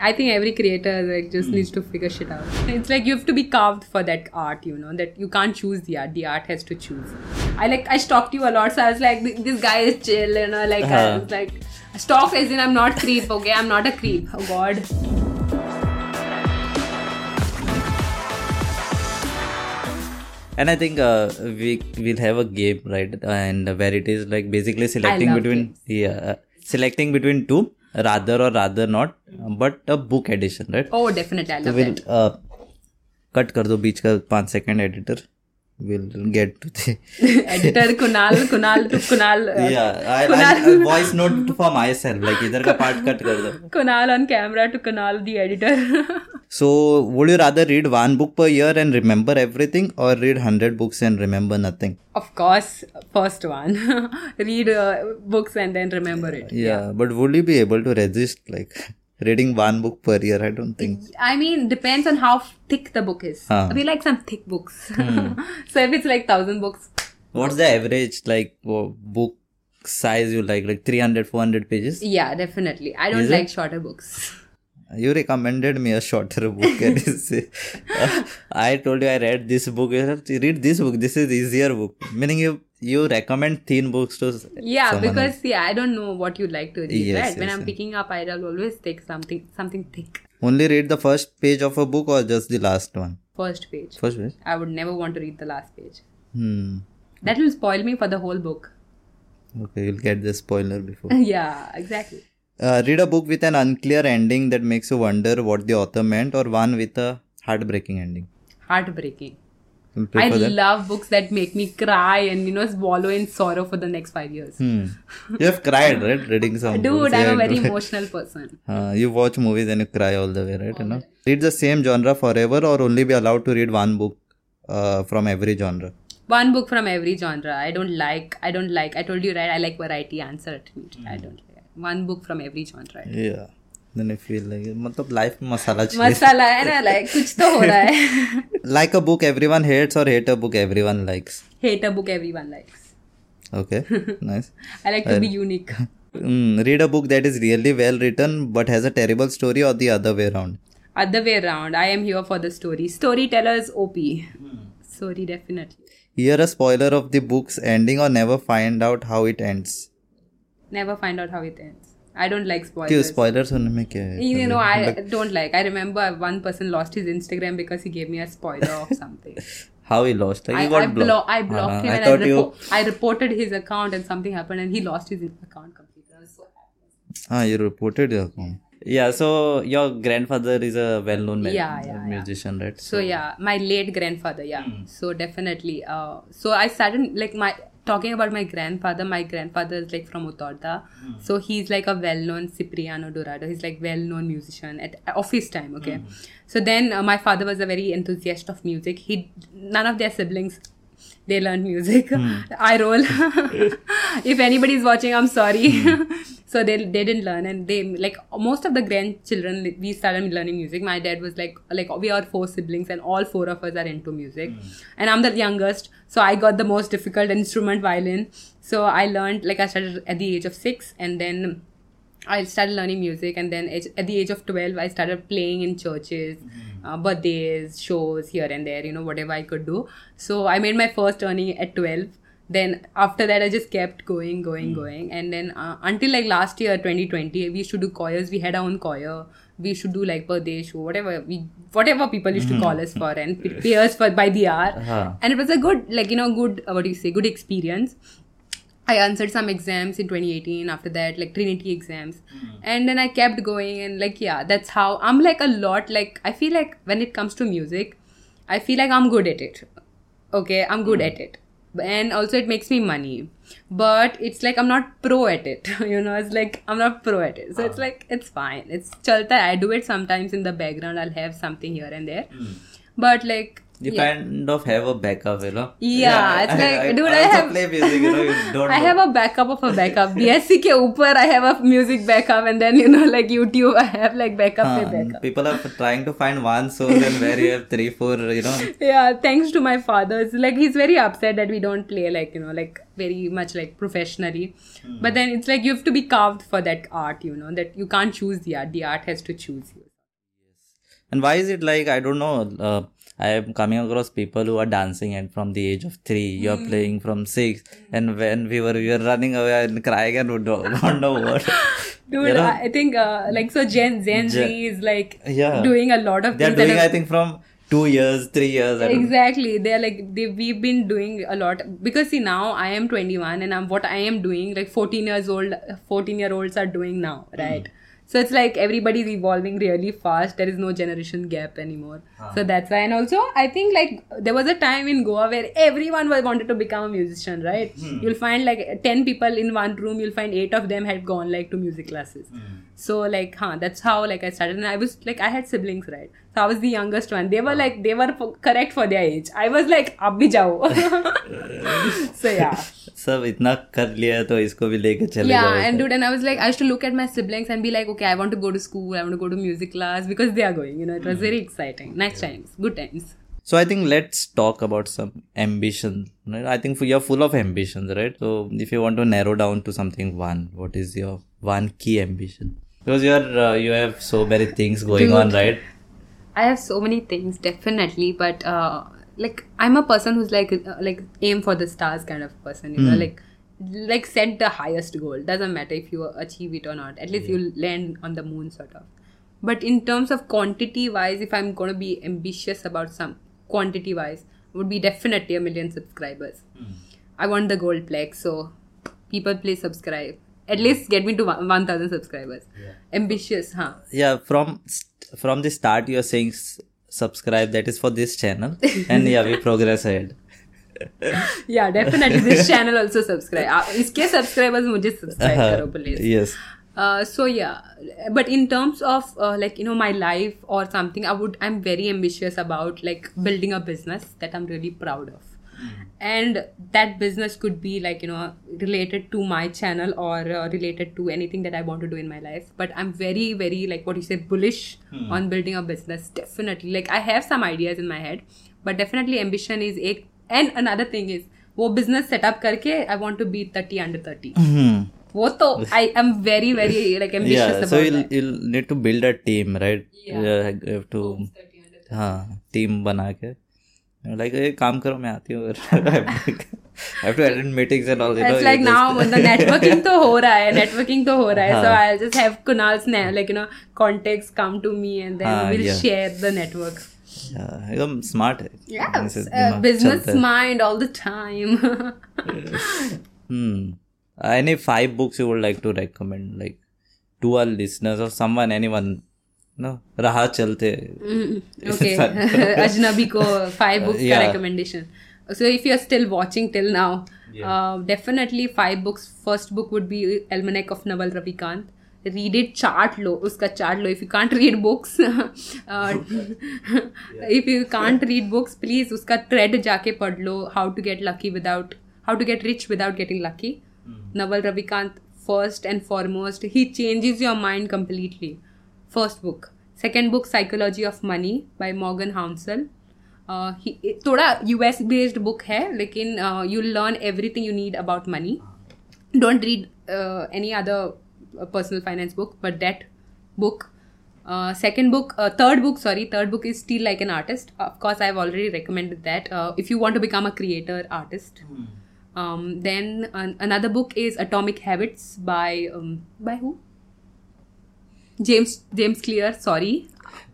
I think every creator like just needs to figure shit out. It's like you have to be carved for that art, you know, that you can't choose the art. The art has to choose. I like I stalked you a lot, so I was like, this guy is chill, you know, like I Uh-huh. was like stalk as in I'm not creep, okay? I'm not a creep. Oh god. And I think uh, we will have a game, right? And where it is like basically selecting between games. yeah, uh, selecting between two, rather or rather not, but a book edition, right? Oh definitely I love So we'll that. uh, cut कर दो बीच का पाँच second editor will get to the Editor Kunal, Kunal to Kunal uh, yeah Kunal. Voice voice note for myself like idhar ka part cut kar do Kunal on camera to Kunal the editor. So, would you rather read one book per year and remember everything, or read hundred books and remember nothing? of course, first one. Read uh, books and then remember it. Yeah, but would you be able to resist like reading one book per year? I don't think. I mean, depends on how thick the book is. Huh. We like some thick books. so if it's like thousand books, What's the average like book size you like? Like 300, 400 pages? yeah, definitely. I don't Is it? like shorter books. You recommended me a shorter book. and uh, I told you I read this book. You have to read this book. This is easier book. Meaning you you recommend thin books to Yeah, someone because else. yeah, I don't know what you like to read, Yes, right? When yes, I'm yes. picking up, I'll always take something something thick. only read the first page of a book or just the last one. First page. First page. I would never want to read the last page. Hmm. That will spoil me for the whole book. Okay, you'll get the spoiler before. yeah, exactly. Uh, read a book with an unclear ending that makes you wonder what the author meant, or one with a heartbreaking ending. Heartbreaking. I that? love books that make me cry and you know wallow in sorrow for the next five years. Hmm. You have cried, right? Reading some Dude, books. I'm Yeah, a very emotional person. Uh, you watch movies and you cry all the way, right? You know. Read the same genre forever, or only be allowed to read one book uh, from every genre. One book from every genre. I don't like. I don't like. I told you right. I like variety. Answer it. I don't One book from every genre. Yeah. Then I feel like मतलब life में मसाला चाहिए. मसाला है ना like कुछ तो हो रहा है Like a book everyone hates or hate a book everyone likes. hate a book everyone likes Okay, nice. I like to be unique Mm, read a book that is really well written but has a terrible story or the other way around. other way around I am here for the story storytellers OP story definitely Hear a spoiler of the book's ending or never find out how it ends. never find out how it ends I don't like क्यों spoilers spoilers होने में क्या है? you know I don't like I remember one person lost his Instagram because he gave me a spoiler of something How he lost? Like I, he got I, blo- blocked. I blocked Uh, him I and thought I, you. repo- I reported his account and something happened and he lost his account completely. I was so happy. Ah, you reported your account. Yeah, so your grandfather is a well-known ma- Yeah, yeah, yeah. musician, right? So yeah, my late grandfather. Yeah. So definitely. Uh, so I started like my talking about my grandfather. My grandfather is like from Utorda. Hmm. So he's like a well-known Cipriano Dourado. He's like well-known musician at of his time. Okay. Hmm. So then uh, my father was a very enthusiast of music. He none of their siblings. They learned music. Hmm. I roll. if anybody is watching, I'm sorry. so they they didn't learn, and they like most of the grandchildren. We started learning music. My dad was like like we are four siblings, and all four of us are into music, and I'm the youngest. So I got the most difficult instrument, violin. So I learned like I started at the age of six, and then I started learning music, and then at the age of 12, I started playing in churches, uh, birthdays, shows here and there, you know, whatever I could do. So I made my first earning at 12. Then after that, I just kept going, going, going. And then uh, until like last year, 2020, we used to do choirs. We had our own choir. We should do like birthday show, whatever we, whatever people used to call us for, and pay us for by the hour. Uh-huh. And it was a good, like you know, good. Uh, what do you say? Good experience. I answered some exams in 2018 after that, like Trinity exams. And then I kept going and like yeah, that's how I'm like a lot like I feel like when it comes to music, I feel like I'm good at it. Okay, I'm good at it. And also it makes me money. But it's like I'm not pro at it. you know, it's like I'm not pro at it. So it's ah. like it's fine. It's chalta. I do it sometimes in the background. I'll have something here and there. Hmm. But like You yeah. kind of have a backup, you know. Yeah, it's like, dude, I also have- play music, you know. You don't. I know. have a backup of a backup. BSc ke upar I have a music backup and then you know like YouTube I have like backup Huh, backup. people are trying to find one source and where you have three, four, you know. Yeah, thanks to my father. It's like he's very upset that we don't play like you know like very much like professionally. But then it's like you have to be carved for that art, you know, that you can't choose the art. The art has to choose you. And why is it like I don't know? Uh, I am coming across people who are dancing and from the age of three, you're Hmm. playing from six, and when we were we were running away and crying and would don't, know what. Dude, You know? I think uh, like so Gen Gen Z is like Yeah. doing a lot of They're doing are- I think from two years, three years. Exactly they're like they we've been doing a lot because see now i am 21 and i'm what i am doing like 14 years old 14 year olds are doing now right so it's like everybody's evolving really fast. There is no generation gap anymore. Ah. So that's why. And also i think like there was a time in goa where everyone was wanted to become a musician right? Hmm. You'll find like 10 people in one room. You'll find 8 of them had gone like to music classes. Hmm. So like huh that's how like i started. And i was like i had siblings right so i was the youngest one they were like they were for, correct for their age i was like ab bhi jao so yeah सब इतना कर लिया है तो इसको भी लेके चले yeah जाओ and dude and i was like i used to look at my siblings and be like okay i want to go to school i want to go to music class because they are going you know it was very exciting nice times good times So I think let's talk about some ambition. Right? I think you're full of ambitions, right? So if you want to narrow down to something one, what is your one key ambition? Because you're uh, you have so many things going on, Dude. right? I have so many things, definitely, but uh, like I'm a person who's like uh, like aim for the stars kind of person, you know, like like set the highest goal. Doesn't matter if you achieve it or not. At least you'll land on the moon, sort of. But in terms of quantity wise, if I'm gonna be ambitious about some quantity wise, would be definitely a million subscribers. I want the gold plaque, so people please subscribe. At least get me to 1000 subscribers. Ambitious, huh? Yeah. From from the start, you're saying s- subscribe. That is for this channel, and yeah, we progress ahead. yeah definitely this channel also subscribe uh, इसके subscribers मुझे subscribe करो please yes. uh, so yeah but in terms of uh, like you know my life or something I would I'm very ambitious about like building a business that I'm really proud of and that business could be like you know related to my channel or uh, related to anything that I want to do in my life but I'm very very like what you say bullish on building a business definitely like I have some ideas in my head but definitely ambition is एक and another thing is वो business setup करके I want to be 30 under 30 Hmm. वो तो I am very very like ambitious Yeah. about So you'll that. you'll need to build a team, right? Yeah. You have to. 30 under 30. हाँ team बना के लाइक ये काम करो मैं आती हूँ have to attend meetings and all It's like now the networking तो हो रहा है networking तो हो रहा है so हाँ. I'll just have Kunal's na- like you know contacts come to me and then हाँ, we'll share the network एकदम स्मार्ट है yes uh, business mind all the time Hmm. Any five books you would like to recommend, like to our listeners or someone, anyone? ना रहा चलते। अजनबी को five books का recommendation so if you are still watching till now definitely five books first book would be almanack of Naval Ravikant read it chart लो उसका chart low if you can't read books if you can't read books please उसका thread जाके पढ़ लो how to get lucky without how to get rich without getting lucky Naval Ravikant first and foremost he changes your mind completely first book. Second book, Psychology of Money by Morgan Housel. थोड़ा U S based book है लेकिन you learn everything you need about money don't read any other personal finance book but that book second book, uh, third book, sorry, third book is Steal Like an Artist. Of course, I've already recommended that uh, if you want to become a creator artist. Hmm. Um, then another book is Atomic Habits by um, by who? James james clear sorry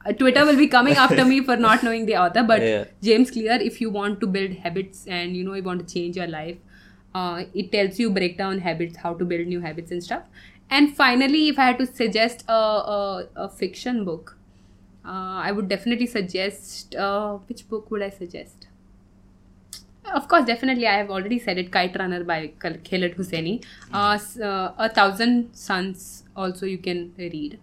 uh, twitter will be coming after me for not knowing the author but Yeah. James Clear, if you want to build habits and you know you want to change your life, uh, it tells you break down habits, how to build new habits and stuff. And finally, if I had to suggest a, a, a fiction book, uh, I would definitely suggest uh, which book would I suggest? Of course, definitely, I have already said it. Kite Runner by Khal- Khaled Hosseini. Uh, uh, a Thousand Suns also you can read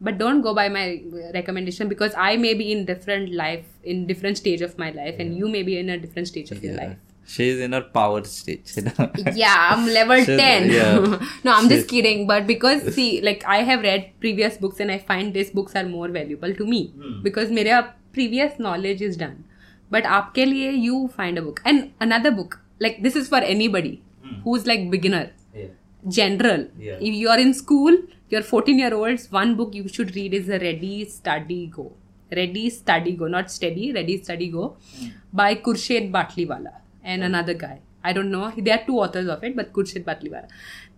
but don't go by my recommendation because i may be in different life in different stage of my life yeah. and you may be in a different stage of yeah. your life she's in her power stage yeah i'm level she's, 10 yeah. no i'm she's... just kidding but because see like i have read previous books and i find these books are more valuable to me hmm. because my previous knowledge is done. But aapke liye you find a book. And another book like this is for anybody hmm. who's like beginner. Yeah. general. If you are in school you're 14 year olds one book you should read is a ready study go Ready Study Go, not Steady, Ready Study Go, hmm. by Khurshed Batliwala and hmm. another guy. I don't know. There are two authors of it, but Khurshed Batliwala.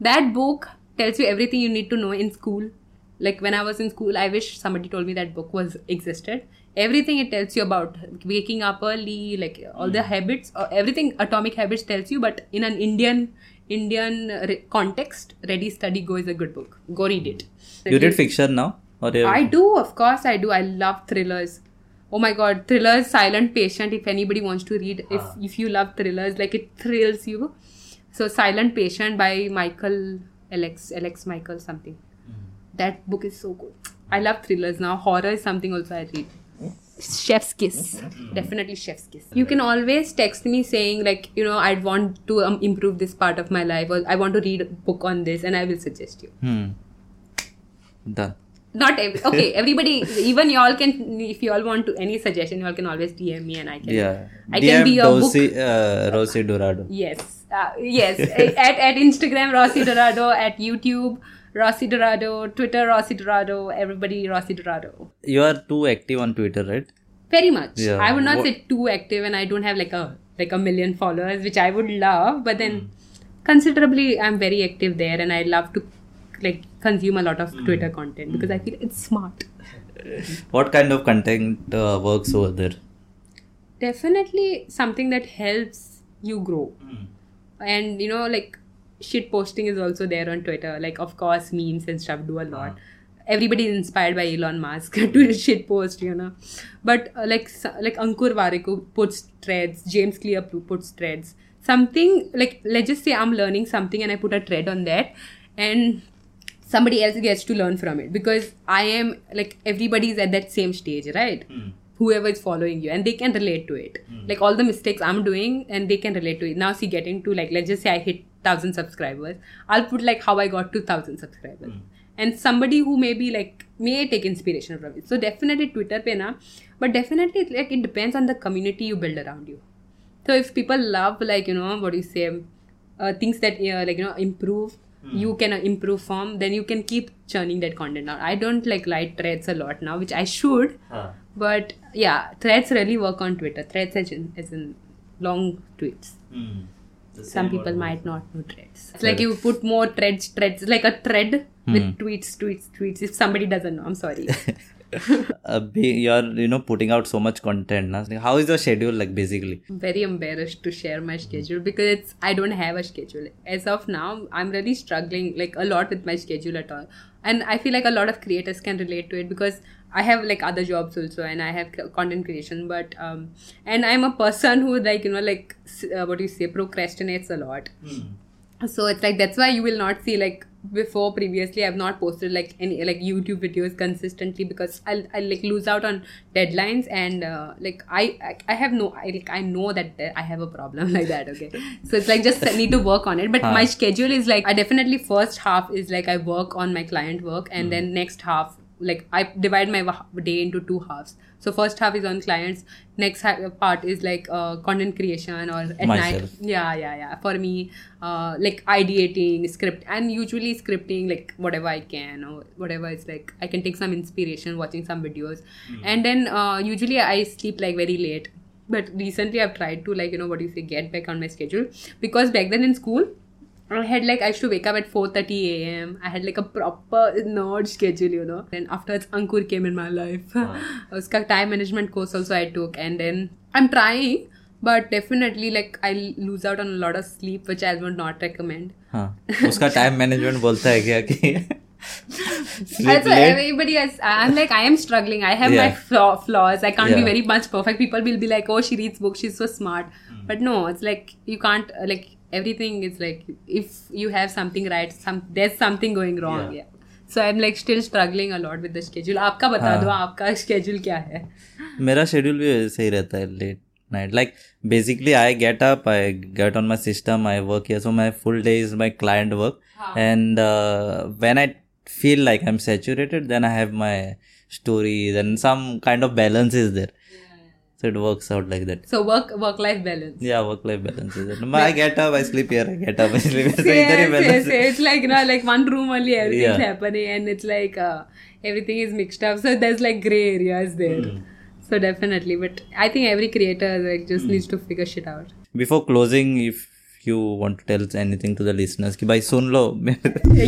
That book tells you everything you need to know in school. Like when I was in school, I wish somebody told me that book was existed. Everything it tells you about waking up early, like all the hmm. habits, uh, everything Atomic Habits tells you, but in an Indian Indian re- context, Ready Study Go is a good book. Go read it. You read fiction now? Or you- I do, of course, I do. I love thrillers. Oh my god, thrillers, Silent Patient. If anybody wants to read, if ah. if you love thrillers, like it thrills you. So, Silent Patient by Michael Alex Alex Michael something. Hmm. That book is so good. I love thrillers now. Horror is something also I read. Chef's kiss, definitely chef's kiss. You can always text me saying like you know I'd want to um, improve this part of my life or I want to read a book on this and I will suggest you Hmm. Done. not every, okay everybody even y'all can if y'all want to any suggestion y'all can always dm me and i can Yeah. i DM can be your book Rossy, uh, Rossy Dourado. yes uh, yes at, at instagram Rossy Dourado at youtube Rossy Dourado twitter Rossy Dourado everybody Rossy Dourado You are too active on Twitter, right? very much Yeah. i would not What- say too active and i don't have like a like a million followers which i would love but then considerably i'm very active there and i love to like consume a lot of twitter content because i feel it's smart What kind of content uh, works over there? definitely something that helps you grow and you know like shit posting is also there on twitter. Like of course memes and stuff do a uh-huh. lot. Everybody is inspired by elon musk to shit post you know. But uh, like like Ankur Warikoo puts threads james clear puts threads. Something like let's just say i'm learning something and i put a thread on that and somebody else gets to learn from it because i am like everybody's at that same stage right? Hmm. Whoever is following you and they can relate to it. Hmm. Like all the mistakes i'm doing and they can relate to it. Now see getting to like let's just say i hit 1000 subscribers. I'll put like how i got to 1000 subscribers. And somebody who may be like may take inspiration from it. So definitely twitter pe na. But definitely like it depends on the community you build around you. So if people love like you know what do you say uh, things that uh, like you know improve you can uh, improve from then you can keep churning that content. Out i don't like light threads a lot now which i should. But yeah threads really work on twitter. Threads as in, as in long tweets some people might not know threads. It's like you put more threads threads like a thread with tweets tweets tweets. If somebody doesn't know i'm sorry uh, be, you're you know putting out so much content now. how is your schedule like basically I'm very embarrassed to share my schedule because it's I don't have a schedule. As of now, I'm really struggling like a lot with my schedule at all. And I feel like a lot of creators can relate to it because I have like other jobs also and I have content creation but um and I'm a person who like you know like uh, what do you say procrastinates a lot. So it's like that's why you will not see like before previously I've not posted like any like YouTube videos consistently because I'll, I'll like lose out on deadlines and uh, like I, I I have no I like I know that I have a problem like that okay? So it's like just need to work on it. But my schedule is like I definitely first half is like I work on my client work and then next half like I divide my day into two halves. So first half is on clients. Next ha- part is like uh, content creation or at night. Yeah, yeah, yeah. For me, uh, like ideating, script, and usually scripting like whatever I can or whatever it's like. I can take some inspiration watching some videos, and then uh, usually I sleep like very late. But recently I've tried to like you know what do you say get back on my schedule because back then in school I had like I used to wake up at 4:30 a.m. I had like a proper nerd schedule, you know. Then afterwards, Ankur came in my life. Uska time management course also I took, and then I'm trying, but definitely like I lose out on a lot of sleep, which I would not recommend. हाँ उसका time management बोलता है क्या कि sleep also, late everybody has. I'm like I am struggling. I have my Yeah. flaw, flaws. I can't be Yeah. very much perfect. People will be like, "Oh, she reads books. She's so smart." But no, it's like you can't uh, like everything is like if you have something right some there's something going wrong yeah, yeah. so i'm like still struggling a lot with the schedule aapka bata do aapka schedule kya hai mera schedule bhi भी ऐसे ही रहता है night. Like basically, I get up, I get on my system, I work here. So my full day is my client work. Huh. And uh, when I feel like I'm saturated, then I have my story. Then some kind of balance is there. Yeah. So it works out like that So work work life balance. yeah work life balance is it i get up i sleep here i get up i sleep here so Yes, yes, yes. It's like you know, like one room only everything's Yeah. happening, and it's like uh, everything is mixed up. So there's like gray areas there. Hmm. So definitely, but I think every creator like just needs to figure shit out. before closing if you want to tell anything to the listeners ki bhai sun lo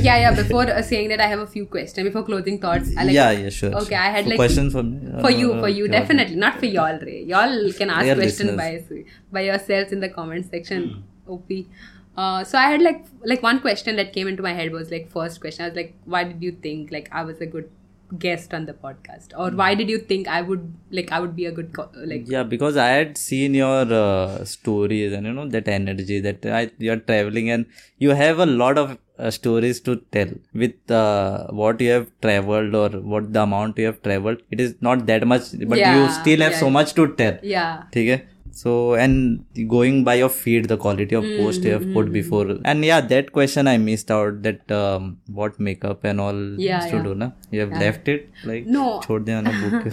yeah yeah before uh, saying that i have a few questions before closing thoughts I like, yeah yeah sure okay sure. i had for like questions for me for you for you definitely not for y'all Ray. y'all can ask questions by by yourselves in the comment section mm. op uh, so i had like like one question that came into my head was like first question i was like why did you think like i was a good guest on the podcast? Or hmm. why did you think i would like i would be a good co- like yeah because i had seen your uh, stories and you know that energy that I, you're traveling and you have a lot of uh, stories to tell with uh, what you have traveled or what the amount you have traveled. It is not that much but yeah, you still have yeah. so much to tell. Yeah. Okay? so and going by your feed the quality of mm-hmm. post you have put mm-hmm. before and yeah that question i missed out that um, what makeup and all yeah, to yeah. do na? you have yeah. left it like no on a book.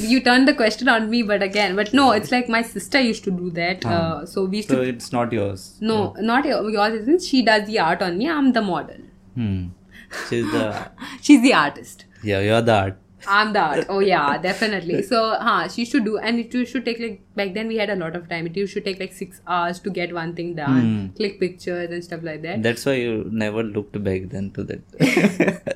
you turned the question on me but again but no it's like my sister used to do that uh-huh. uh, so we so it's not yours no yeah. not yours isn't she does the art on me i'm the model hmm. she's the she's the artist yeah you're the art I'm the art. Oh yeah, definitely. So, huh, she used to do, and it used to take like back then we had a lot of time. It used to take like six hours to get one thing done, Hmm. click pictures and stuff like that. that's why you never looked back then to that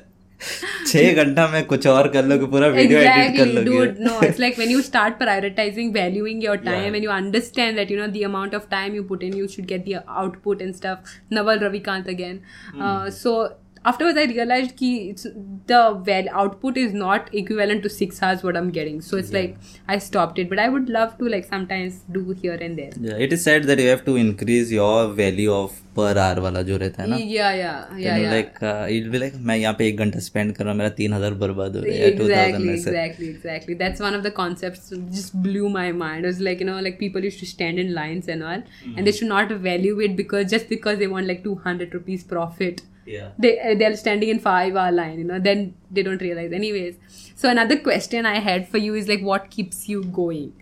छह घंटा में कुछ और कर लोगे पूरा video edit कर Exactly, लोगे dude. No, it's like when you start prioritizing, valuing your time, and you understand that you know the amount of time you put in, you should get the output and stuff. Naval Ravikant again. Hmm. Uh, so afterwards, I realized ki it's the well output is not equivalent to six hours what I'm getting. So it's like I stopped it, but I would love to like sometimes do here and there. yeah it is said that you have to increase your value of per hour वाला जो रहता है ना Yeah, yeah, yeah, yeah. Like it be like मैं यहाँ पे एक घंटा स्पेंड कर रहा हूँ मेरा तीन हजार बर्बाद हो रहा है टू exactly थाउजेंड ऐसे exactly exactly that's one of the concepts that just blew my mind it was like you know like people used to stand in lines and all and they should not value it because just because they want like 200 rupees profit yeah. They uh, they're standing in five hour line you know then they don't realize. Anyways so another question i had for you is like what keeps you going?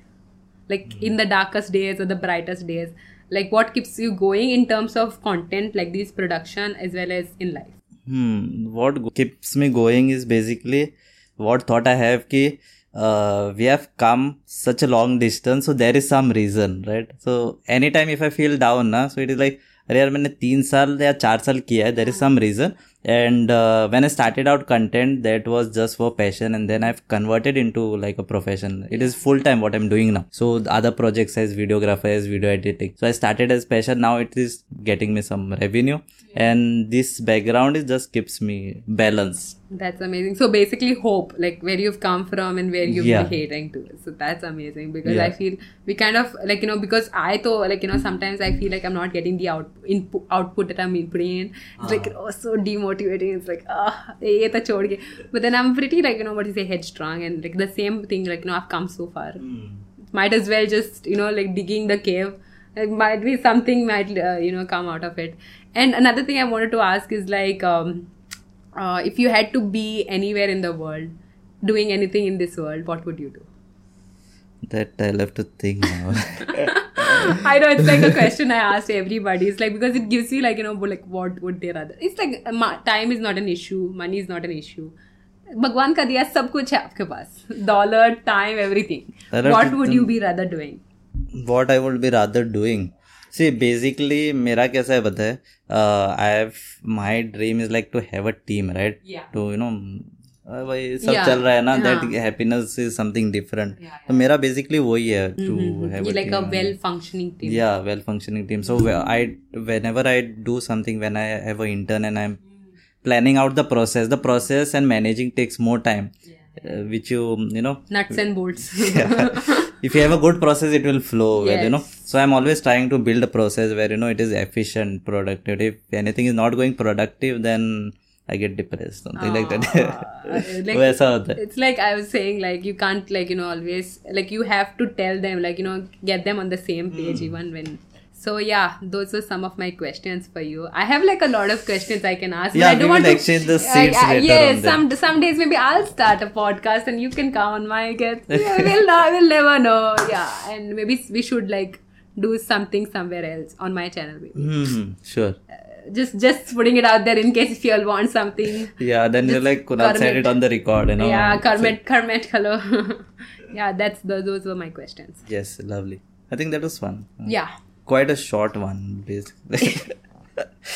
Like in the darkest days or the brightest days like what keeps you going in terms of content like this production as well as in life? Hmm what keeps me going is basically what thought i have ki uh, we have come such a long distance so there is some reason right? So anytime if i feel down na so it is like अरे यार मैंने तीन साल या चार साल किया है there is some reason and uh, when i started out content that was just for passion and then i've converted into like a profession. It is full time what i'm doing now. So other projects as videographer as video editing. So i started as passion. Now it is getting me some revenue. Yeah. and this background is just keeps me balanced. That's amazing. So basically hope like where you've come from and where you've yeah. been heading to. So that's amazing because yeah. i feel we kind of like you know because i thought like you know sometimes i feel like i'm not getting the out input output that i'm putting in it's uh. like oh so demotivated demotivating. It's like ah ye to chhod. But then I'm pretty like you know what you say headstrong and like the same thing like you know I've come so far. Might as well just you know like digging the cave. Like might be something might uh, you know come out of it. And another thing I wanted to ask is like. um uh, if you had to be anywhere in the world, doing anything in this world, what would you do? That I'll have to think now. I know it's like a question I asked everybody. It's like because it gives you like you know like what would they rather? It's like uh, ma- time is not an issue, money is not an issue. भगवान का दिया सब कुछ है आपके पास dollar time everything अरे what तो would तुम- you be rather doing what I would be rather doing. See, basically, मेरा कैसा है पता है आई have my dream is like to have a team right Yeah. To you know भाई सब Yeah, चल रहा है ना दैट हाँ. हैप्पीनेस इज़ समथिंग डिफरेंट तो मेरा बेसिकली वही है to have a well functioning team yeah well functioning team so whe- i whenever i do something when i have an intern and i'm planning out the process the process and managing takes more time uh, which you you know nuts and bolts if you have a good process it will flow well you know Yes. so i'm always trying to build a process where you know it is efficient productive if anything is not going productive then i get depressed something like that like- वैसा होता है it's like I was saying, like you can't like you know always like you have to tell them like you know get them on the same page even when So yeah, those were some of my questions for you. I have like a lot of questions I can ask. but Yeah, I we don't want will to exchange the Uh, seats yeah, later yes, on then. some some days maybe I'll start a podcast and you can come on my guest. Yeah, we'll not, we'll never know. Yeah, and maybe we should like do something somewhere else on my channel. Maybe. Hmm, sure. just just putting it out there in case if you all want something. Yeah, then you're like Kunal said it on the record, you know. yeah, So- Kermit, Kermit, hello. yeah, that's those, those were my questions. yes, lovely. I think that was fun. Yeah. Quite a short one, basically.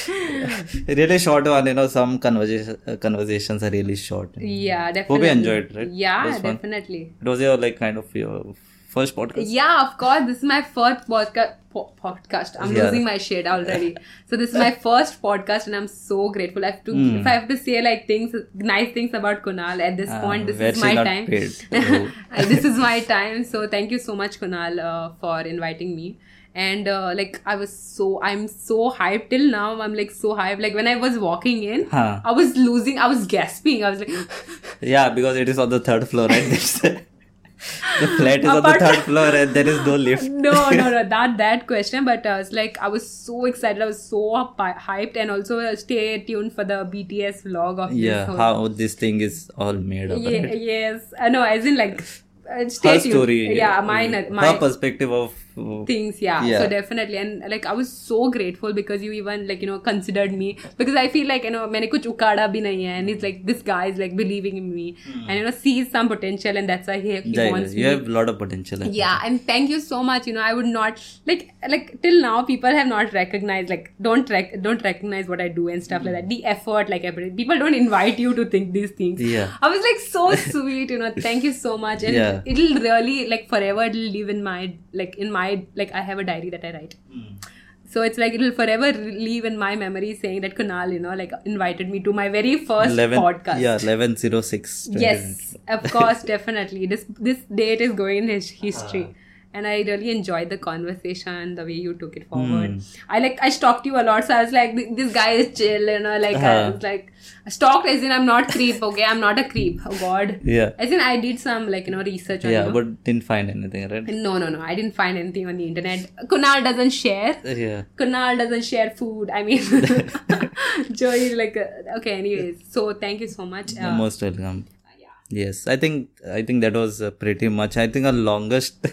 really short one, you know. Some conversation, uh, conversations are really short. you know. Yeah, definitely. Hope you enjoyed, right? Yeah, fun. definitely. It was your like kind of your first podcast. Yeah, of course. This is my first podcast. Po- podcast. I'm Yeah. losing my shit already. so this is my first podcast, and I'm so grateful. I have to, Mm. if I have to say like things, nice things about Kunal at this Ah, point, this is my time. Oh. Uh, this is my time. So thank you so much, Kunal, uh, for inviting me. And uh, like I was so, I'm so hyped till now. I'm like so hyped. Like when I was walking in, Huh. I was losing. I was gasping. I was like. Yeah, because it is on the third floor, right? The flat is on the third floor and there is no lift. no, no, no, not that question. But uh, it's like I was so excited. I was so hyped, and also uh, stay tuned for the BTS vlog of Yeah, this. how this thing is all made up. Ye- right? yes, uh, no, as in like uh, stay Her tuned. story. Yeah, mine, my Her perspective of. Mm. things yeah. yeah. so definitely and like i was so grateful because you even like you know considered me because i feel like you know maine kuch ukada bhi nahi hai and it's like this guy is like believing in me mm. and you know sees some potential and that's why he, he yeah, wants you me. have a lot of potential actually. yeah and thank you so much you know i would not like like till now people have not recognized like don't rec- don't recognize what i do and stuff mm. like that hmm. the effort like people don't invite you to think these things yeah i was like so sweet you know thank you so much and yeah. it'll really like forever it'll live in my like in my like i have a diary that i write. Hmm. so it's like it'll forever live in my memory saying that kunal you know like invited me to my very first 11, podcast. Yeah, 1106. yes of course definitely. This this date is going in his history and i really enjoyed the conversation the way you took it forward Hmm. i like i stalked you a lot so i was like this guy is chill you know like i Uh-huh. was like stalked as in i'm not creep okay i'm not a creep oh god Yeah. as in i did some like you know research on Yeah, you but didn't find anything, right? no no no i didn't find anything on the internet kunal doesn't share Yeah. Kunal doesn't share food. I mean, Joey like uh, okay. Anyways, so thank you so much. You're Uh, most welcome. Yeah. Yes, I think I think that was uh, pretty much. I think our longest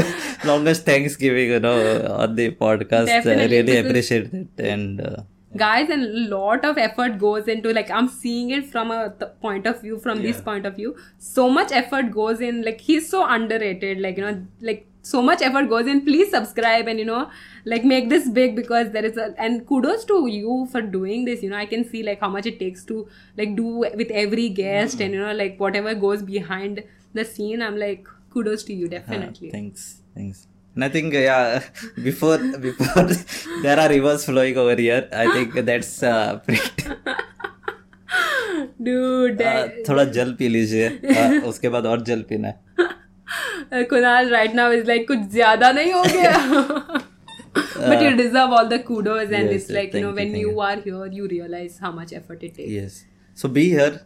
longest Thanksgiving, you know, on the podcast. I Definitely, really appreciate it, and uh, guys and a lot of effort goes into like i'm seeing it from a th- point of view from this point of view so much effort goes in like he's so underrated like you know like so much effort goes in please subscribe and you know like make this big because there is a and kudos to you for doing this you know i can see like how much it takes to like do with every guest and you know like whatever goes behind the scene i'm like kudos to you uh, definitely thanks, thanks. And I think uh, yeah, before before there are rivers flowing over here. I think that's uh, pretty. dude uh, that- थोड़ा जल P लीजिए uh, उसके बाद और जल पीना है Uh, Kunal right now is like कुछ ज़्यादा नहीं हो गया। But you deserve all the kudos and it's like you know when you are here you realize how much effort it takes yes so be here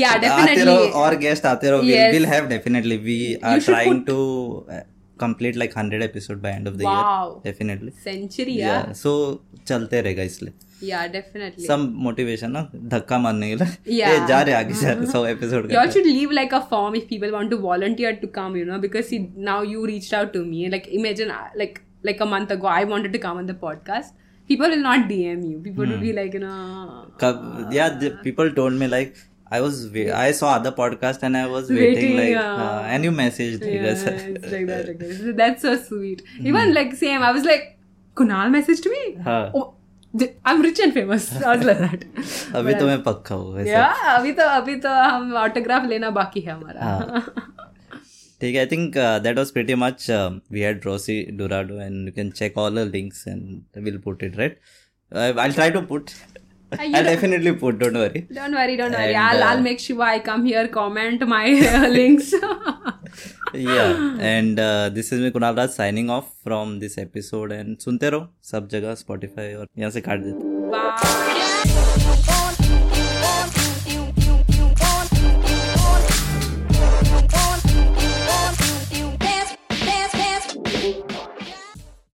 या definitely और guest आते रहो we will have definitely we are trying to complete like 100 episode by end of the year definitely century या so चलते रहेगा इसलिए yeah definitely some motivation ना धक्का मारने के लिए Yeah. जा रहे आगे जा रहे सौ episode Y'all should leave like a form if people want to volunteer to come, you know, because see, now you reached out to me. Like imagine uh, like like a month ago I wanted to come on the podcast. People will not DM you. People hmm. will be Hmm. like, you know कब yeah the people told me like I was wait, I saw other podcast and I was waiting, Waiting, like yeah. uh, and you messaged Yeah, like that. Like that. That's so sweet. Even like same, I was like, Kunal messaged me. हाँ. Oh, I'm rich and famous. Like that. अभी तो मैं पक्का हूँ अभी तो अभी तो हम ऑटोग्राफ लेना बाकी है हमारा. हाँ. ठीक है I think that was pretty much we had Rosie Dorado and you can check all the links and will put it right I try to put I don't- don't worry Don't worry, don't worry. And, I'll uh, I'll make sure I come here, comment my uh, links. yeah and uh, this is me Kunal Raj signing off from this episode and सुनते रहो सब जगह Spotify और यहाँ से काट देते Bye.